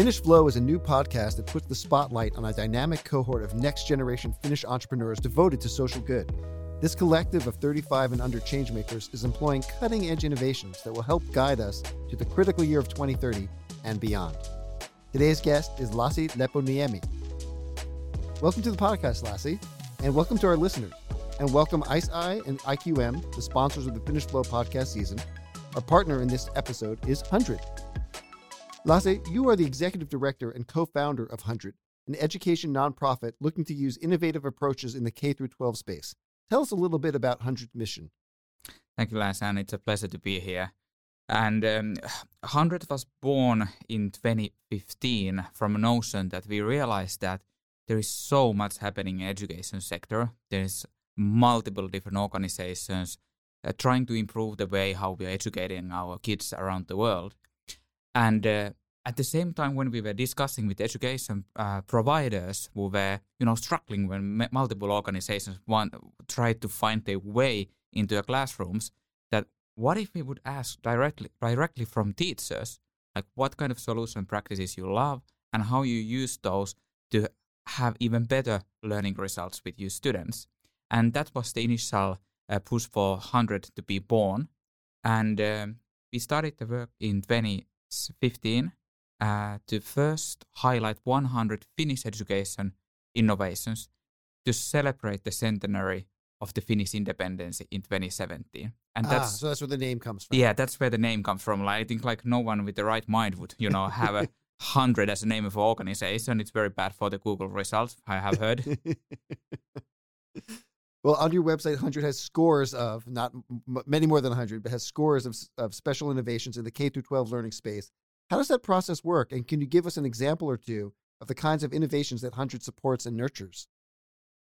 Finnish Flow is a new podcast that puts the spotlight on a dynamic cohort of next generation Finnish entrepreneurs devoted to social good. This collective of 35 and under changemakers is employing cutting edge innovations that will help guide us to the critical year of 2030 and beyond. Today's guest is Lasse Leponiemi. Welcome to the podcast, Lasse, and welcome to our listeners. And welcome ICEYE and IQM, the sponsors of the Finnish Flow podcast season. Our partner in this episode is HundrED. Lasse, you are the executive director and co-founder of HundrED, an education nonprofit looking to use innovative approaches in the K through 12 space. Tell us a little bit about HundrED's mission. Thank you, Lance, and it's a pleasure to be here. And um, HundrED was born in 2015 from a notion that we realized that there is so much happening in education sector. There's multiple different organizations uh, trying to improve the way how we are educating our kids around the world. And uh, at the same time, when we were discussing with education uh, providers who were, you know, struggling when multiple organizations want tried to find their way into the classrooms, that what if we would ask directly directly from teachers, like what kind of solution practices you love and how you use those to have even better learning results with your students. And that was the initial uh, push for HundrED to be born. And um, we started the work in 2015 uh, to first highlight 100 Finnish education innovations to celebrate the centenary of the Finnish independence in 2017. And ah, that's so that's where the name comes from. Yeah, that's where the name comes from. Like, I think like no one with the right mind would, you know, have a hundred as a name of an organization. It's very bad for the Google results. I have heard. well, on your website, HundrED has scores of not m- many more than hundred, but has scores of, of special innovations in the K through 12 learning space. How does that process work? And can you give us an example or two of the kinds of innovations that HundrED supports and nurtures?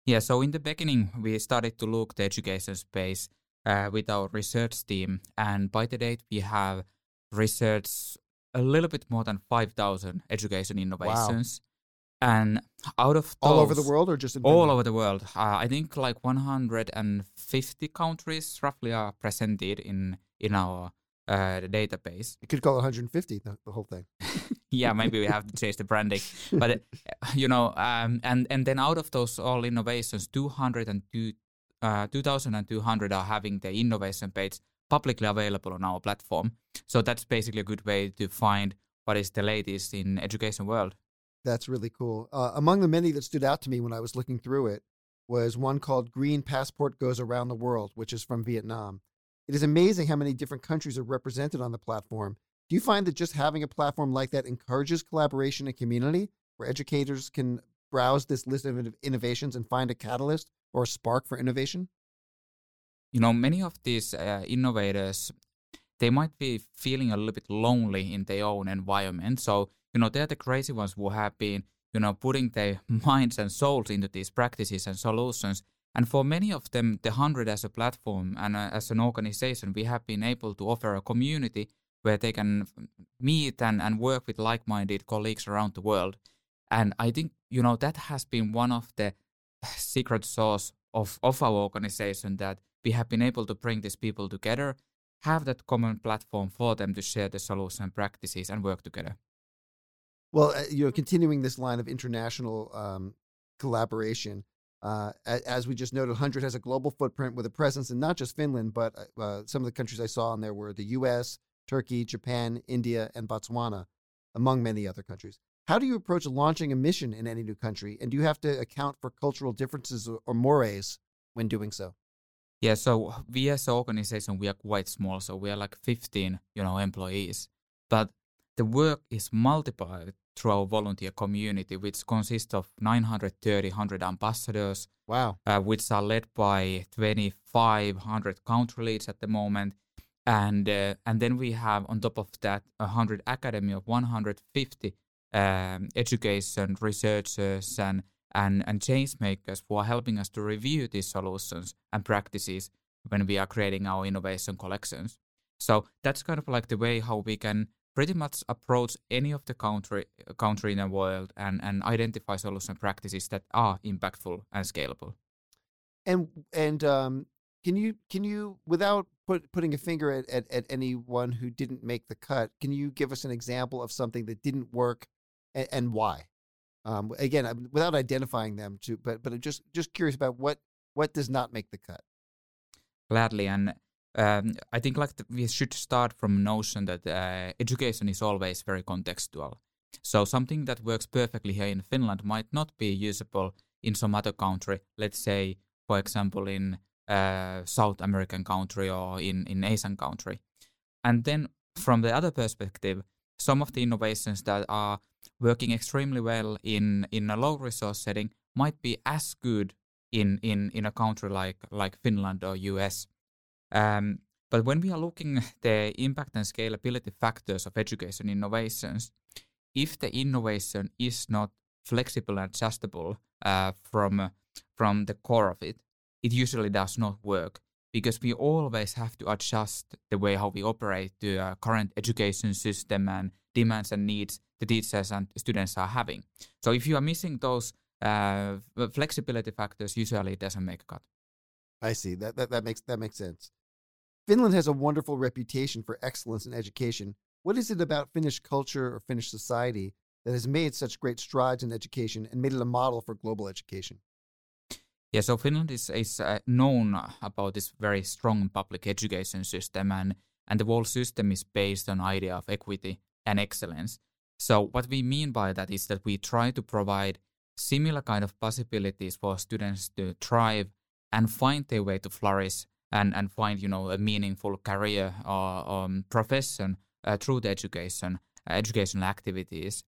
Yeah. So in the beginning, we started to look the education space uh, with our research team, and by the date, we have researched a little bit more than 5,000 education innovations. Wow. And out of those, all over the world or just all Finland? over the world, uh, I think like 150 countries roughly are presented in in our uh, database. You could call it 150 the, the whole thing. yeah, maybe we have to change the branding, but uh, you know, um, and and then out of those all innovations, 202 uh, 2,200 are having the innovation page publicly available on our platform. So that's basically a good way to find what is the latest in education world. That's really cool. Uh, among the many that stood out to me when I was looking through it was one called Green Passport Goes Around the World, which is from Vietnam. It is amazing how many different countries are represented on the platform. Do you find that just having a platform like that encourages collaboration and community where educators can browse this list of innovations and find a catalyst or a spark for innovation? you know, many of these uh, innovators, they might be feeling a little bit lonely in their own environment. So, you know, they're the crazy ones who have been, you know, putting their minds and souls into these practices and solutions. And for many of them, the HundrED as a platform and uh, as an organization, we have been able to offer a community where they can meet and, and work with like minded colleagues around the world. And I think, you know, that has been one of the secret sauce of, of our organization that we have been able to bring these people together, have that common platform for them to share the solution practices and work together. Well, uh, you know, continuing this line of international um, collaboration, uh, as we just noted, HundrED has a global footprint with a presence in not just Finland, but uh, uh, some of the countries I saw on there were the U.S., Turkey, Japan, India, and Botswana, among many other countries. How do you approach launching a mission in any new country, and do you have to account for cultural differences or mores when doing so? Yeah, so we as an organization, we are quite small, so we are like 15, you know, employees. But the work is multiplied through our volunteer community, which consists of 930, HundrED ambassadors. Wow. Uh, which are led by 2,500 country leads at the moment. And uh, and then we have on top of that HundrED academy of 150 um, education researchers and and, and change makers who are helping us to review these solutions and practices when we are creating our innovation collections. So that's kind of like the way how we can pretty much approach any of the country country in the world and, and identify solution practices that are impactful and scalable. And and um, can you can you without put, putting a finger at, at, at anyone who didn't make the cut, can you give us an example of something that didn't work and, and why? Um, again, without identifying them, to but but I'm just just curious about what what does not make the cut. Gladly, and um, I think like we should start from notion that uh, education is always very contextual. So something that works perfectly here in Finland might not be usable in some other country. Let's say, for example, in uh, South American country or in in Asian country. And then from the other perspective, some of the innovations that are working extremely well in in a low resource setting might be as good in in in a country like like Finland or US. Um, but when we are looking at the impact and scalability factors of education innovations, if the innovation is not flexible and adjustable uh, from from the core of it, it usually does not work because we always have to adjust the way how we operate the uh, current education system and demands and needs the teachers and students are having. So if you are missing those uh, flexibility factors, usually it doesn't make a cut. I see that, that that makes that makes sense. Finland has a wonderful reputation for excellence in education. What is it about Finnish culture or Finnish society that has made such great strides in education and made it a model for global education? Yeah, so Finland is, is uh, known about this very strong public education system, and, and the whole system is based on idea of equity and excellence. So what we mean by that is that we try to provide similar kind of possibilities for students to thrive and find their way to flourish and, and find you know a meaningful career or um, profession uh, through the education uh, educational activities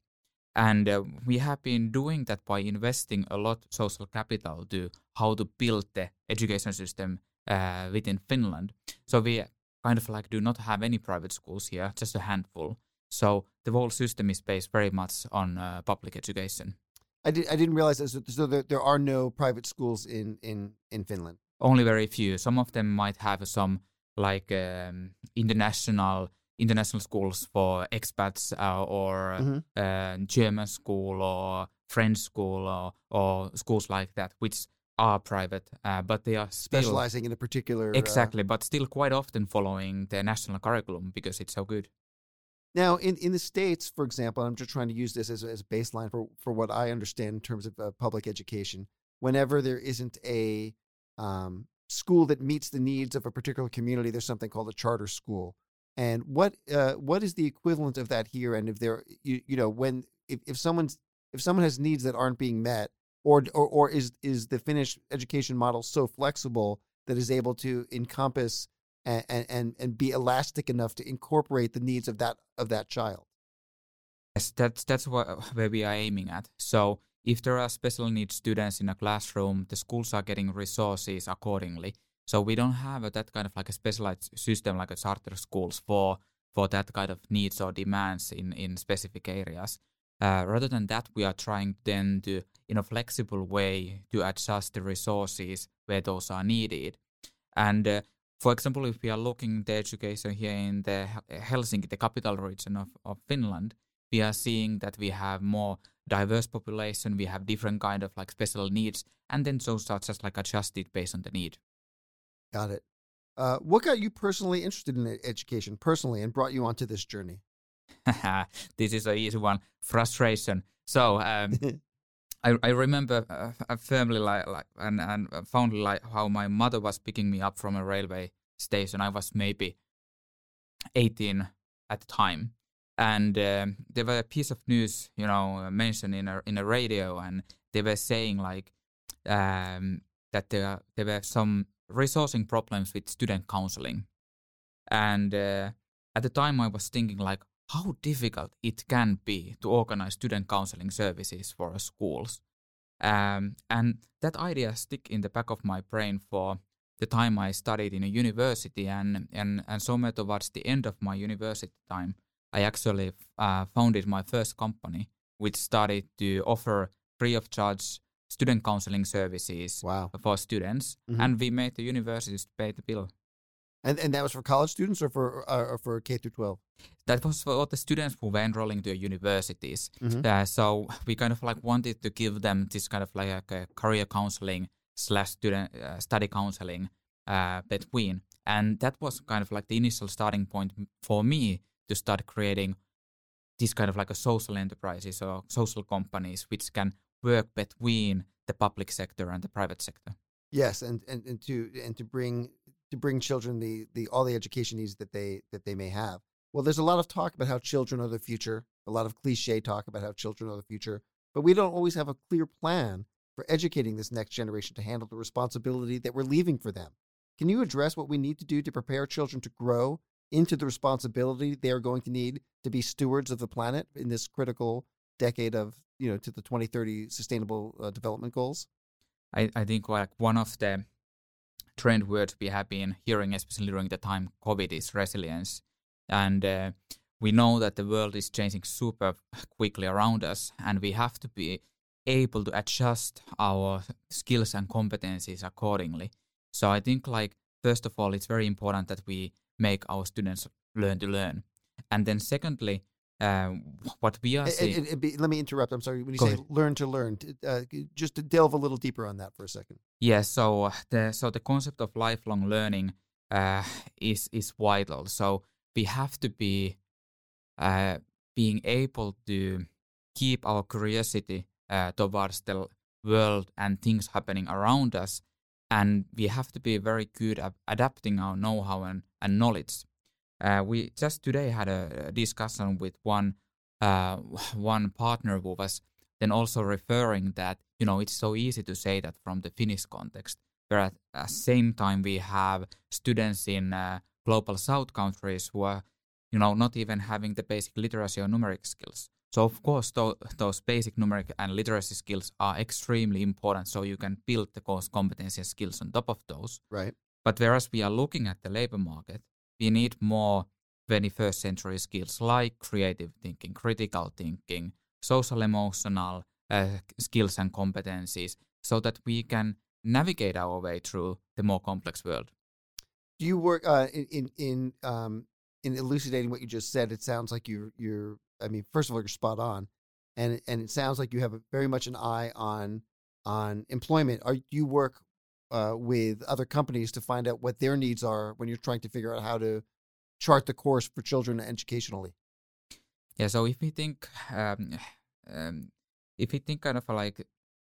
and uh, we have been doing that by investing a lot social capital to how to build the education system uh, within Finland. So we kind of like do not have any private schools here, just a handful. So the whole system is based very much on uh, public education. I, did, I didn't realize that. So there, there are no private schools in, in, in Finland? Only very few. Some of them might have some like um, international international schools for expats uh, or mm-hmm. uh, German school or French school or, or schools like that, which are private, uh, but they are still, specializing in a particular uh, exactly, but still quite often following the national curriculum because it's so good. Now, in, in the states, for example, I'm just trying to use this as as a baseline for for what I understand in terms of uh, public education. Whenever there isn't a um, school that meets the needs of a particular community, there's something called a charter school and what uh, what is the equivalent of that here? And if there, you, you know, when if, if someone's if someone has needs that aren't being met, or or or is is the Finnish education model so flexible that is able to encompass and and and be elastic enough to incorporate the needs of that of that child? Yes, that's that's what where we are aiming at. So if there are special needs students in a classroom, the schools are getting resources accordingly. So we don't have a, that kind of like a specialized system like a charter schools for for that kind of needs or demands in in specific areas. Uh, rather than that, we are trying then to in a flexible way to adjust the resources where those are needed. And uh, for example, if we are looking the education here in the Helsinki, the capital region of, of Finland, we are seeing that we have more diverse population, we have different kind of like special needs, and then those are just like adjusted based on the need. Got it. Uh, what got you personally interested in education personally and brought you onto this journey? this is an easy one. Frustration. So um, I, I remember uh, firmly like, like and and fondly like how my mother was picking me up from a railway station. I was maybe 18 at the time, and um, there was a piece of news, you know, mentioned in a in a radio, and they were saying like um, that there there were some resourcing problems with student counseling. And uh, at the time, I was thinking like how difficult it can be to organize student counseling services for schools. Um, and that idea stick in the back of my brain for the time I studied in a university, and and and somewhere towards the end of my university time, I actually uh, founded my first company, which started to offer free of charge student counseling services wow. for students, mm-hmm. and we made the universities pay the bill. And and that was for college students or for uh, or for K through twelve. That was for all the students who were enrolling to universities. Mm-hmm. Uh, so we kind of like wanted to give them this kind of like a career counseling slash student uh, study counseling uh, between, and that was kind of like the initial starting point for me to start creating these kind of like a social enterprises or social companies which can work between the public sector and the private sector. Yes, and, and, and to and to bring to bring children the, the all the education needs that they that they may have. Well, there's a lot of talk about how children are the future, a lot of cliche talk about how children are the future, but we don't always have a clear plan for educating this next generation to handle the responsibility that we're leaving for them. Can you address what we need to do to prepare children to grow into the responsibility they are going to need to be stewards of the planet in this critical decade of, you know, to the 2030 sustainable uh, development goals? I, I think like one of the trend words we have been hearing, especially during the time COVID, is resilience. And uh, we know that the world is changing super quickly around us, and we have to be able to adjust our skills and competencies accordingly. So I think, like, first of all, it's very important that we make our students learn to learn. And then, secondly, uh, what we are seeing. let me interrupt. I'm sorry. When you Go say ahead. learn to learn, uh, just to delve a little deeper on that for a second. Yes. Yeah, so the so the concept of lifelong learning uh, is is vital. So we have to be uh, being able to keep our curiosity uh, towards the world and things happening around us, and we have to be very good at adapting our know-how and, and knowledge uh, we just today had a discussion with one uh, one partner who was then also referring that you know it's so easy to say that from the Finnish context, but at the same time we have students in uh, global South countries who are you know not even having the basic literacy or numeric skills. So of course th- those basic numeric and literacy skills are extremely important. So you can build the course competency and skills on top of those. Right. But whereas we are looking at the labor market, we need more 21st century skills like creative thinking, critical thinking, social emotional uh, skills and competencies so that we can navigate our way through the more complex world. Do you work uh, in in in, um, in elucidating what you just said? It sounds like you're you're. I mean, first of all, you're spot on, and and it sounds like you have very much an eye on on employment. Are you work uh, with other companies to find out what their needs are when you're trying to figure out how to chart the course for children educationally. Yeah, so if we think, um, um, if we think kind of like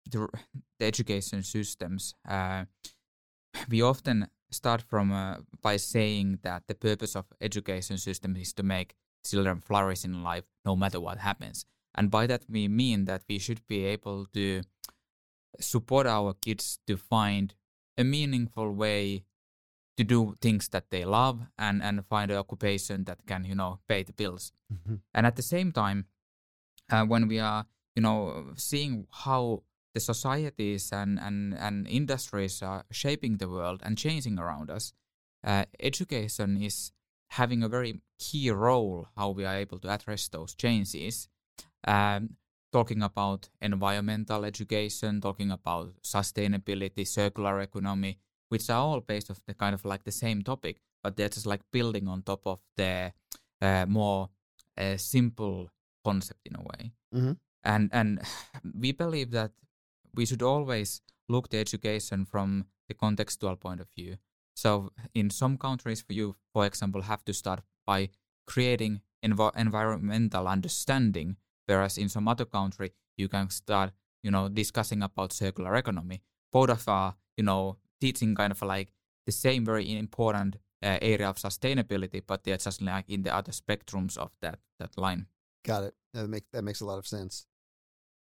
the, the education systems, uh, we often start from uh, by saying that the purpose of education system is to make children flourish in life no matter what happens. And by that we mean that we should be able to support our kids to find a meaningful way to do things that they love and and find an occupation that can you know pay the bills mm-hmm. and at the same time uh, when we are you know seeing how the societies and, and, and industries are shaping the world and changing around us uh, education is having a very key role how we are able to address those changes um, talking about environmental education, talking about sustainability, circular economy, which are all based of the kind of like the same topic, but they're just like building on top of the uh, more uh, simple concept in a way. Mm-hmm. And and we believe that we should always look the education from the contextual point of view. So in some countries, you, for example, have to start by creating env- environmental understanding Whereas in some other country, you can start, you know, discussing about circular economy. Both of are, you know, teaching kind of like the same very important uh, area of sustainability, but they're just like in the other spectrums of that that line. Got it. That makes that makes a lot of sense.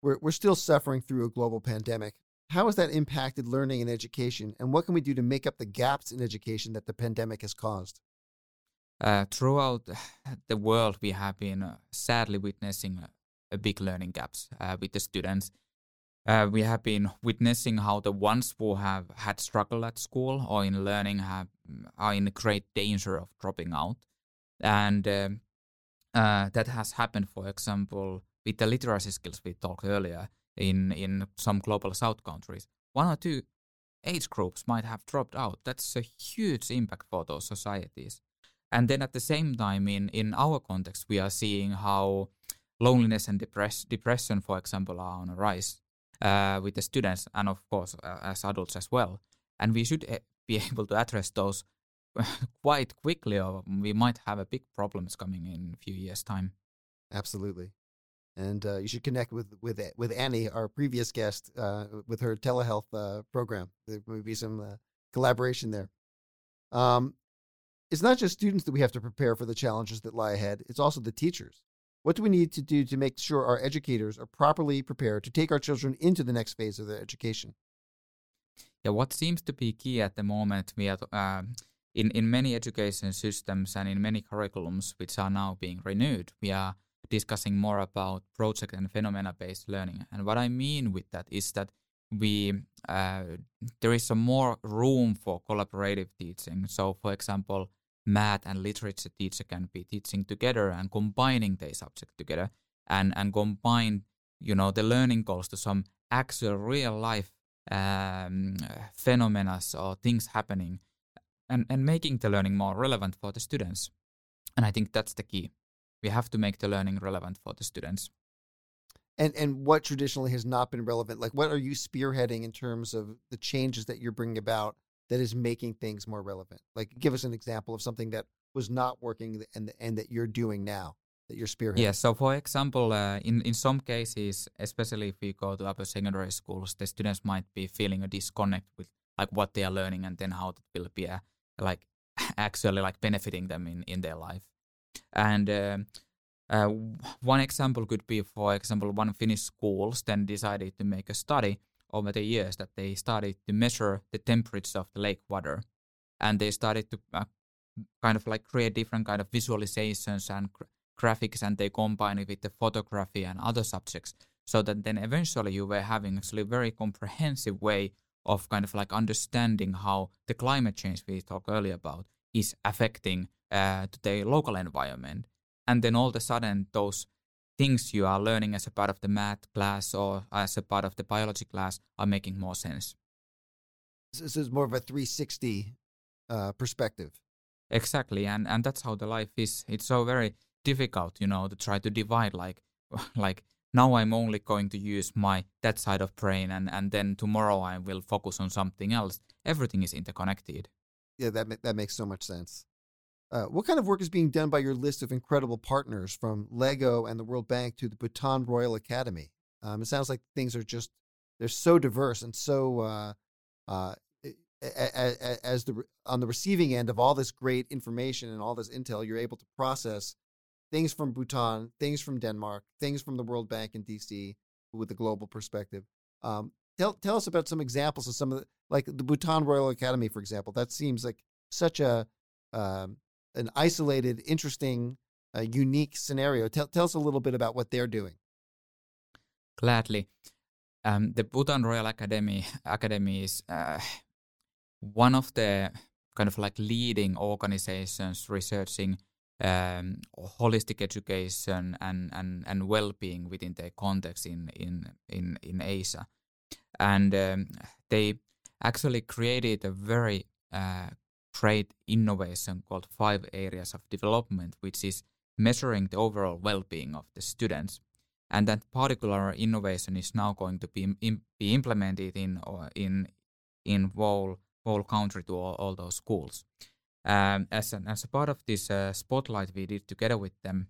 We're we're still suffering through a global pandemic. How has that impacted learning and education, and what can we do to make up the gaps in education that the pandemic has caused? Uh, throughout the world, we have been uh, sadly witnessing big learning gaps uh, with the students. Uh, we have been witnessing how the ones who have had struggle at school or in learning have are in great danger of dropping out, and um, uh, that has happened, for example, with the literacy skills we talked earlier in in some global South countries. One or two age groups might have dropped out. That's a huge impact for those societies. And then at the same time, in in our context, we are seeing how loneliness and depress- depression, for example, are on a rise uh, with the students and, of course, uh, as adults as well. And we should uh, be able to address those quite quickly, or we might have a big problems coming in a few years' time. Absolutely. And uh, you should connect with with with Annie, our previous guest, uh, with her telehealth uh, program. There may be some uh, collaboration there. Um, it's not just students that we have to prepare for the challenges that lie ahead. It's also the teachers. What do we need to do to make sure our educators are properly prepared to take our children into the next phase of their education? Yeah, what seems to be key at the moment, we are, uh, in in many education systems and in many curriculums which are now being renewed, we are discussing more about project and phenomena based learning. And what I mean with that is that we uh, there is some more room for collaborative teaching. So, for example, math and literature teacher can be teaching together and combining their subject together and and combine you know the learning goals to some actual real life um, phenomena or things happening and, and making the learning more relevant for the students. And I think that's the key. We have to make the learning relevant for the students. And and what traditionally has not been relevant? Like what are you spearheading in terms of the changes that you're bringing about that is making things more relevant? Like give us an example of something that was not working and and that you're doing now that you're spearheading. Yeah. So for example, uh, in in some cases, especially if we go to upper secondary schools, the students might be feeling a disconnect with like what they are learning and then how it will be uh, like actually like benefiting them in in their life. And uh, uh, one example could be, for example, one Finnish schools then decided to make a study over the years that they started to measure the temperature of the lake water, and they started to uh, kind of like create different kind of visualizations and graphics, and they combine it with the photography and other subjects, so that then eventually you were having actually a very comprehensive way of kind of like understanding how the climate change we talked earlier about is affecting uh, to the local environment and then all of a sudden those things you are learning as a part of the math class or as a part of the biology class are making more sense. This is more of a 360 uh, perspective. Exactly, and and that's how the life is. It's so very difficult, you know, to try to divide like like now I'm only going to use my that side of brain, and and then tomorrow I will focus on something else. Everything is interconnected. Yeah, that that makes so much sense. Uh, what kind of work is being done by your list of incredible partners from Lego and the World Bank to the Bhutan Royal Academy? Um, it sounds like things are just they're so diverse and so uh, uh, as the on the receiving end of all this great information and all this intel, you're able to process things from Bhutan, things from Denmark, things from the World Bank in DC with a global perspective. Um, tell tell us about some examples of some of the like the Bhutan Royal Academy, for example. That seems like such a um, an isolated, interesting, uh, unique scenario. Tell, tell us a little bit about what they're doing. Gladly. Um, the Bhutan Royal Academy Academy is uh, one of the kind of like leading organizations researching um, holistic education and, and, and well-being within their context in in in, in Asia, and um, they actually created a very uh, great innovation called Five Areas of Development, which is measuring the overall well-being of the students. And that particular innovation is now going to be, Im- be implemented in or in in whole whole country to all, all those schools. Um, as an, as a part of this uh, spotlight we did together with them,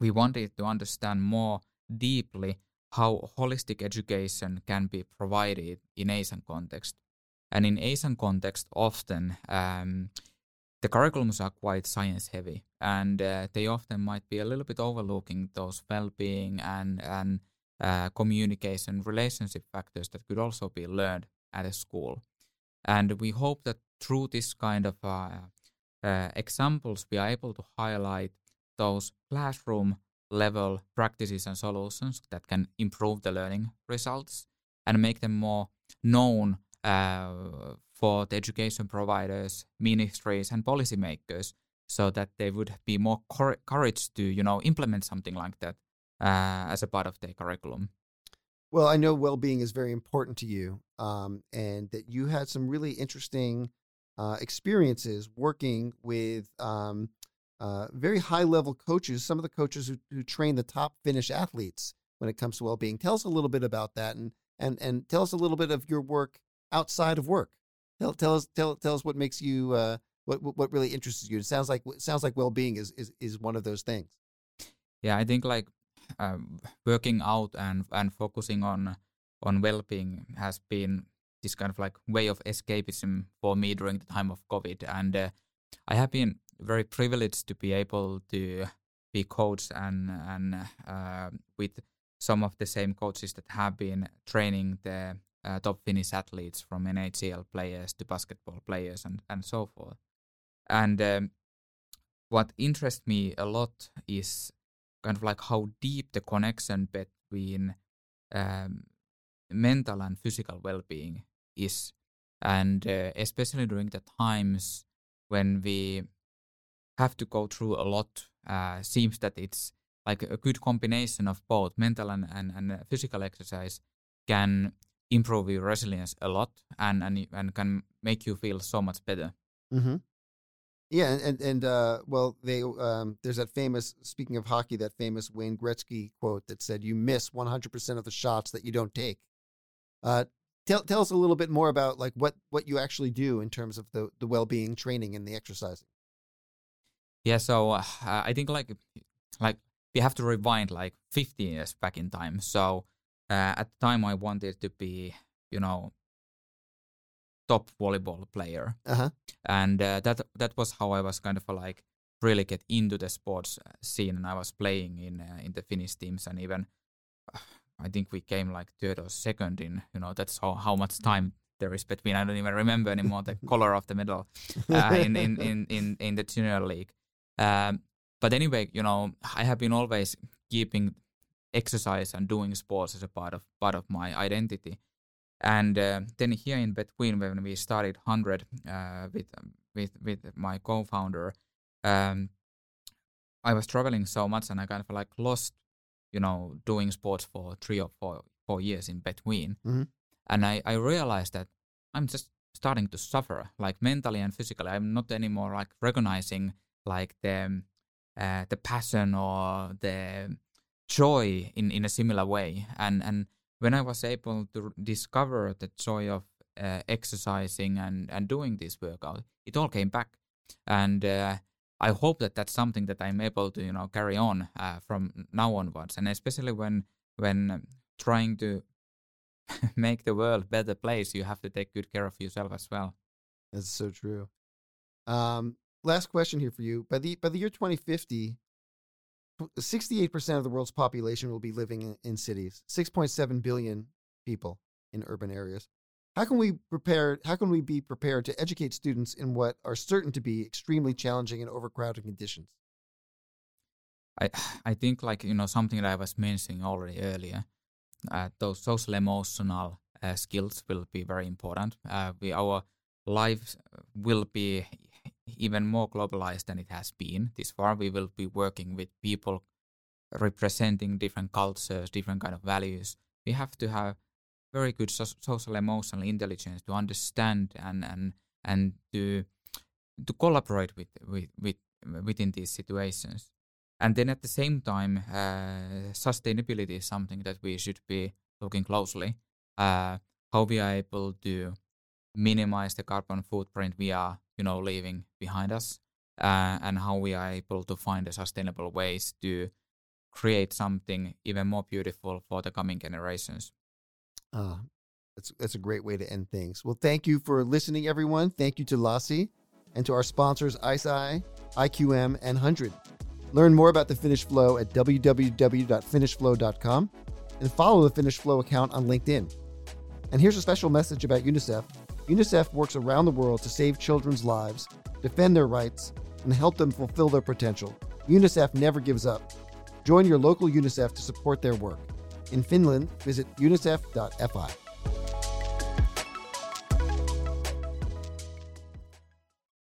we wanted to understand more deeply how holistic education can be provided in Asian context. And in Asian context, often um, the curriculums are quite science heavy, and uh, they often might be a little bit overlooking those well-being and and uh, communication, relationship factors that could also be learned at a school. And we hope that through this kind of uh, uh examples, we are able to highlight those classroom level practices and solutions that can improve the learning results and make them more known for the education providers, ministries, and policymakers, so that they would be more cor- courage to, you know, implement something like that uh, as a part of their curriculum. Well, I know well-being is very important to you, um, and that you had some really interesting uh, experiences working with um, uh, very high-level coaches. Some of the coaches who, who train the top Finnish athletes when it comes to well-being. Tell us a little bit about that, and and and tell us a little bit of your work outside of work. Tell, tell us tell, tell us what makes you uh, what what really interests you. It sounds like it sounds like well being is, is is one of those things. Yeah, I think like um, working out and and focusing on on well-being has been this kind of like way of escapism for me during the time of COVID, and uh, I have been very privileged to be able to be coached and and uh, with some of the same coaches that have been training the uh, top Finnish athletes from NHL players to basketball players and and so forth. And um, what interests me a lot is kind of like how deep the connection between um, mental and physical well-being is, and uh, especially during the times when we have to go through a lot, uh, seems that it's like a good combination of both mental and, and, and physical exercise can improve your resilience a lot and, and, and can make you feel so much better. Mm-hmm. Yeah, and and uh, well, they um, there's that famous. Speaking of hockey, that famous Wayne Gretzky quote that said, "You miss 100 percent of the shots that you don't take." Uh, tell tell us a little bit more about like what what you actually do in terms of the the well being training and the exercising. Yeah, so uh, I think like like we have to rewind like 15 years back in time. So uh, at the time, I wanted to be, you know, top volleyball player, uh-huh. and uh, that that was how I was kind of like really get into the sports uh, scene, and I was playing in uh, in the Finnish teams, and even I think we came like third or second in, you know, that's how how much time there is between. I don't even remember anymore the color of the medal uh, in, in, in in in the junior league. Um, but anyway, you know, I have been always keeping exercise and doing sports as a part of part of my identity. And uh, then here in between, when we started HundrED uh, with with with my co-founder, um, I was traveling so much, and I kind of like lost, you know, doing sports for three or four four years in between. Mm-hmm. And I I realized that I'm just starting to suffer, like mentally and physically. I'm not anymore like recognizing like the uh, the passion or the joy in in a similar way, and and when I was able to discover the joy of uh, exercising and, and doing this workout, it all came back. And uh, I hope that that's something that I'm able to, you know, carry on uh, from now onwards. And especially when when trying to make the world a better place, you have to take good care of yourself as well. That's so true. Um, last question here for you. By the by the year 2050, 68% of the world's population will be living in, in cities, 6.7 billion people in urban areas. How can we prepare how can we be prepared to educate students in what are certain to be extremely challenging and overcrowded conditions? I I think like you know something that I was mentioning already earlier, uh, those social emotional uh, skills will be very important. Uh, we our lives will be even more globalized than it has been this far. We will be working with people representing different cultures, different kind of values. We have to have very good so- social emotional intelligence to understand and and and to to collaborate with with, with within these situations. And then at the same time, uh, sustainability is something that we should be looking closely. Uh, how we are able to minimize the carbon footprint are you know leaving behind us uh, and how we are able to find the sustainable ways to create something even more beautiful for the coming generations. Uh, that's, that's a great way to end things. Well thank you for listening everyone. Thank you to lasse and to our sponsors ICEYE, iqm and HundrED learn more about the Finnish Flow at www.finnishflow.com and follow the Finnish Flow account on linkedin. And here's a special message about unicef UNICEF works around the world to save children's lives, defend their rights, and help them fulfill their potential. UNICEF never gives up. Join your local UNICEF to support their work. In Finland, visit unicef.fi.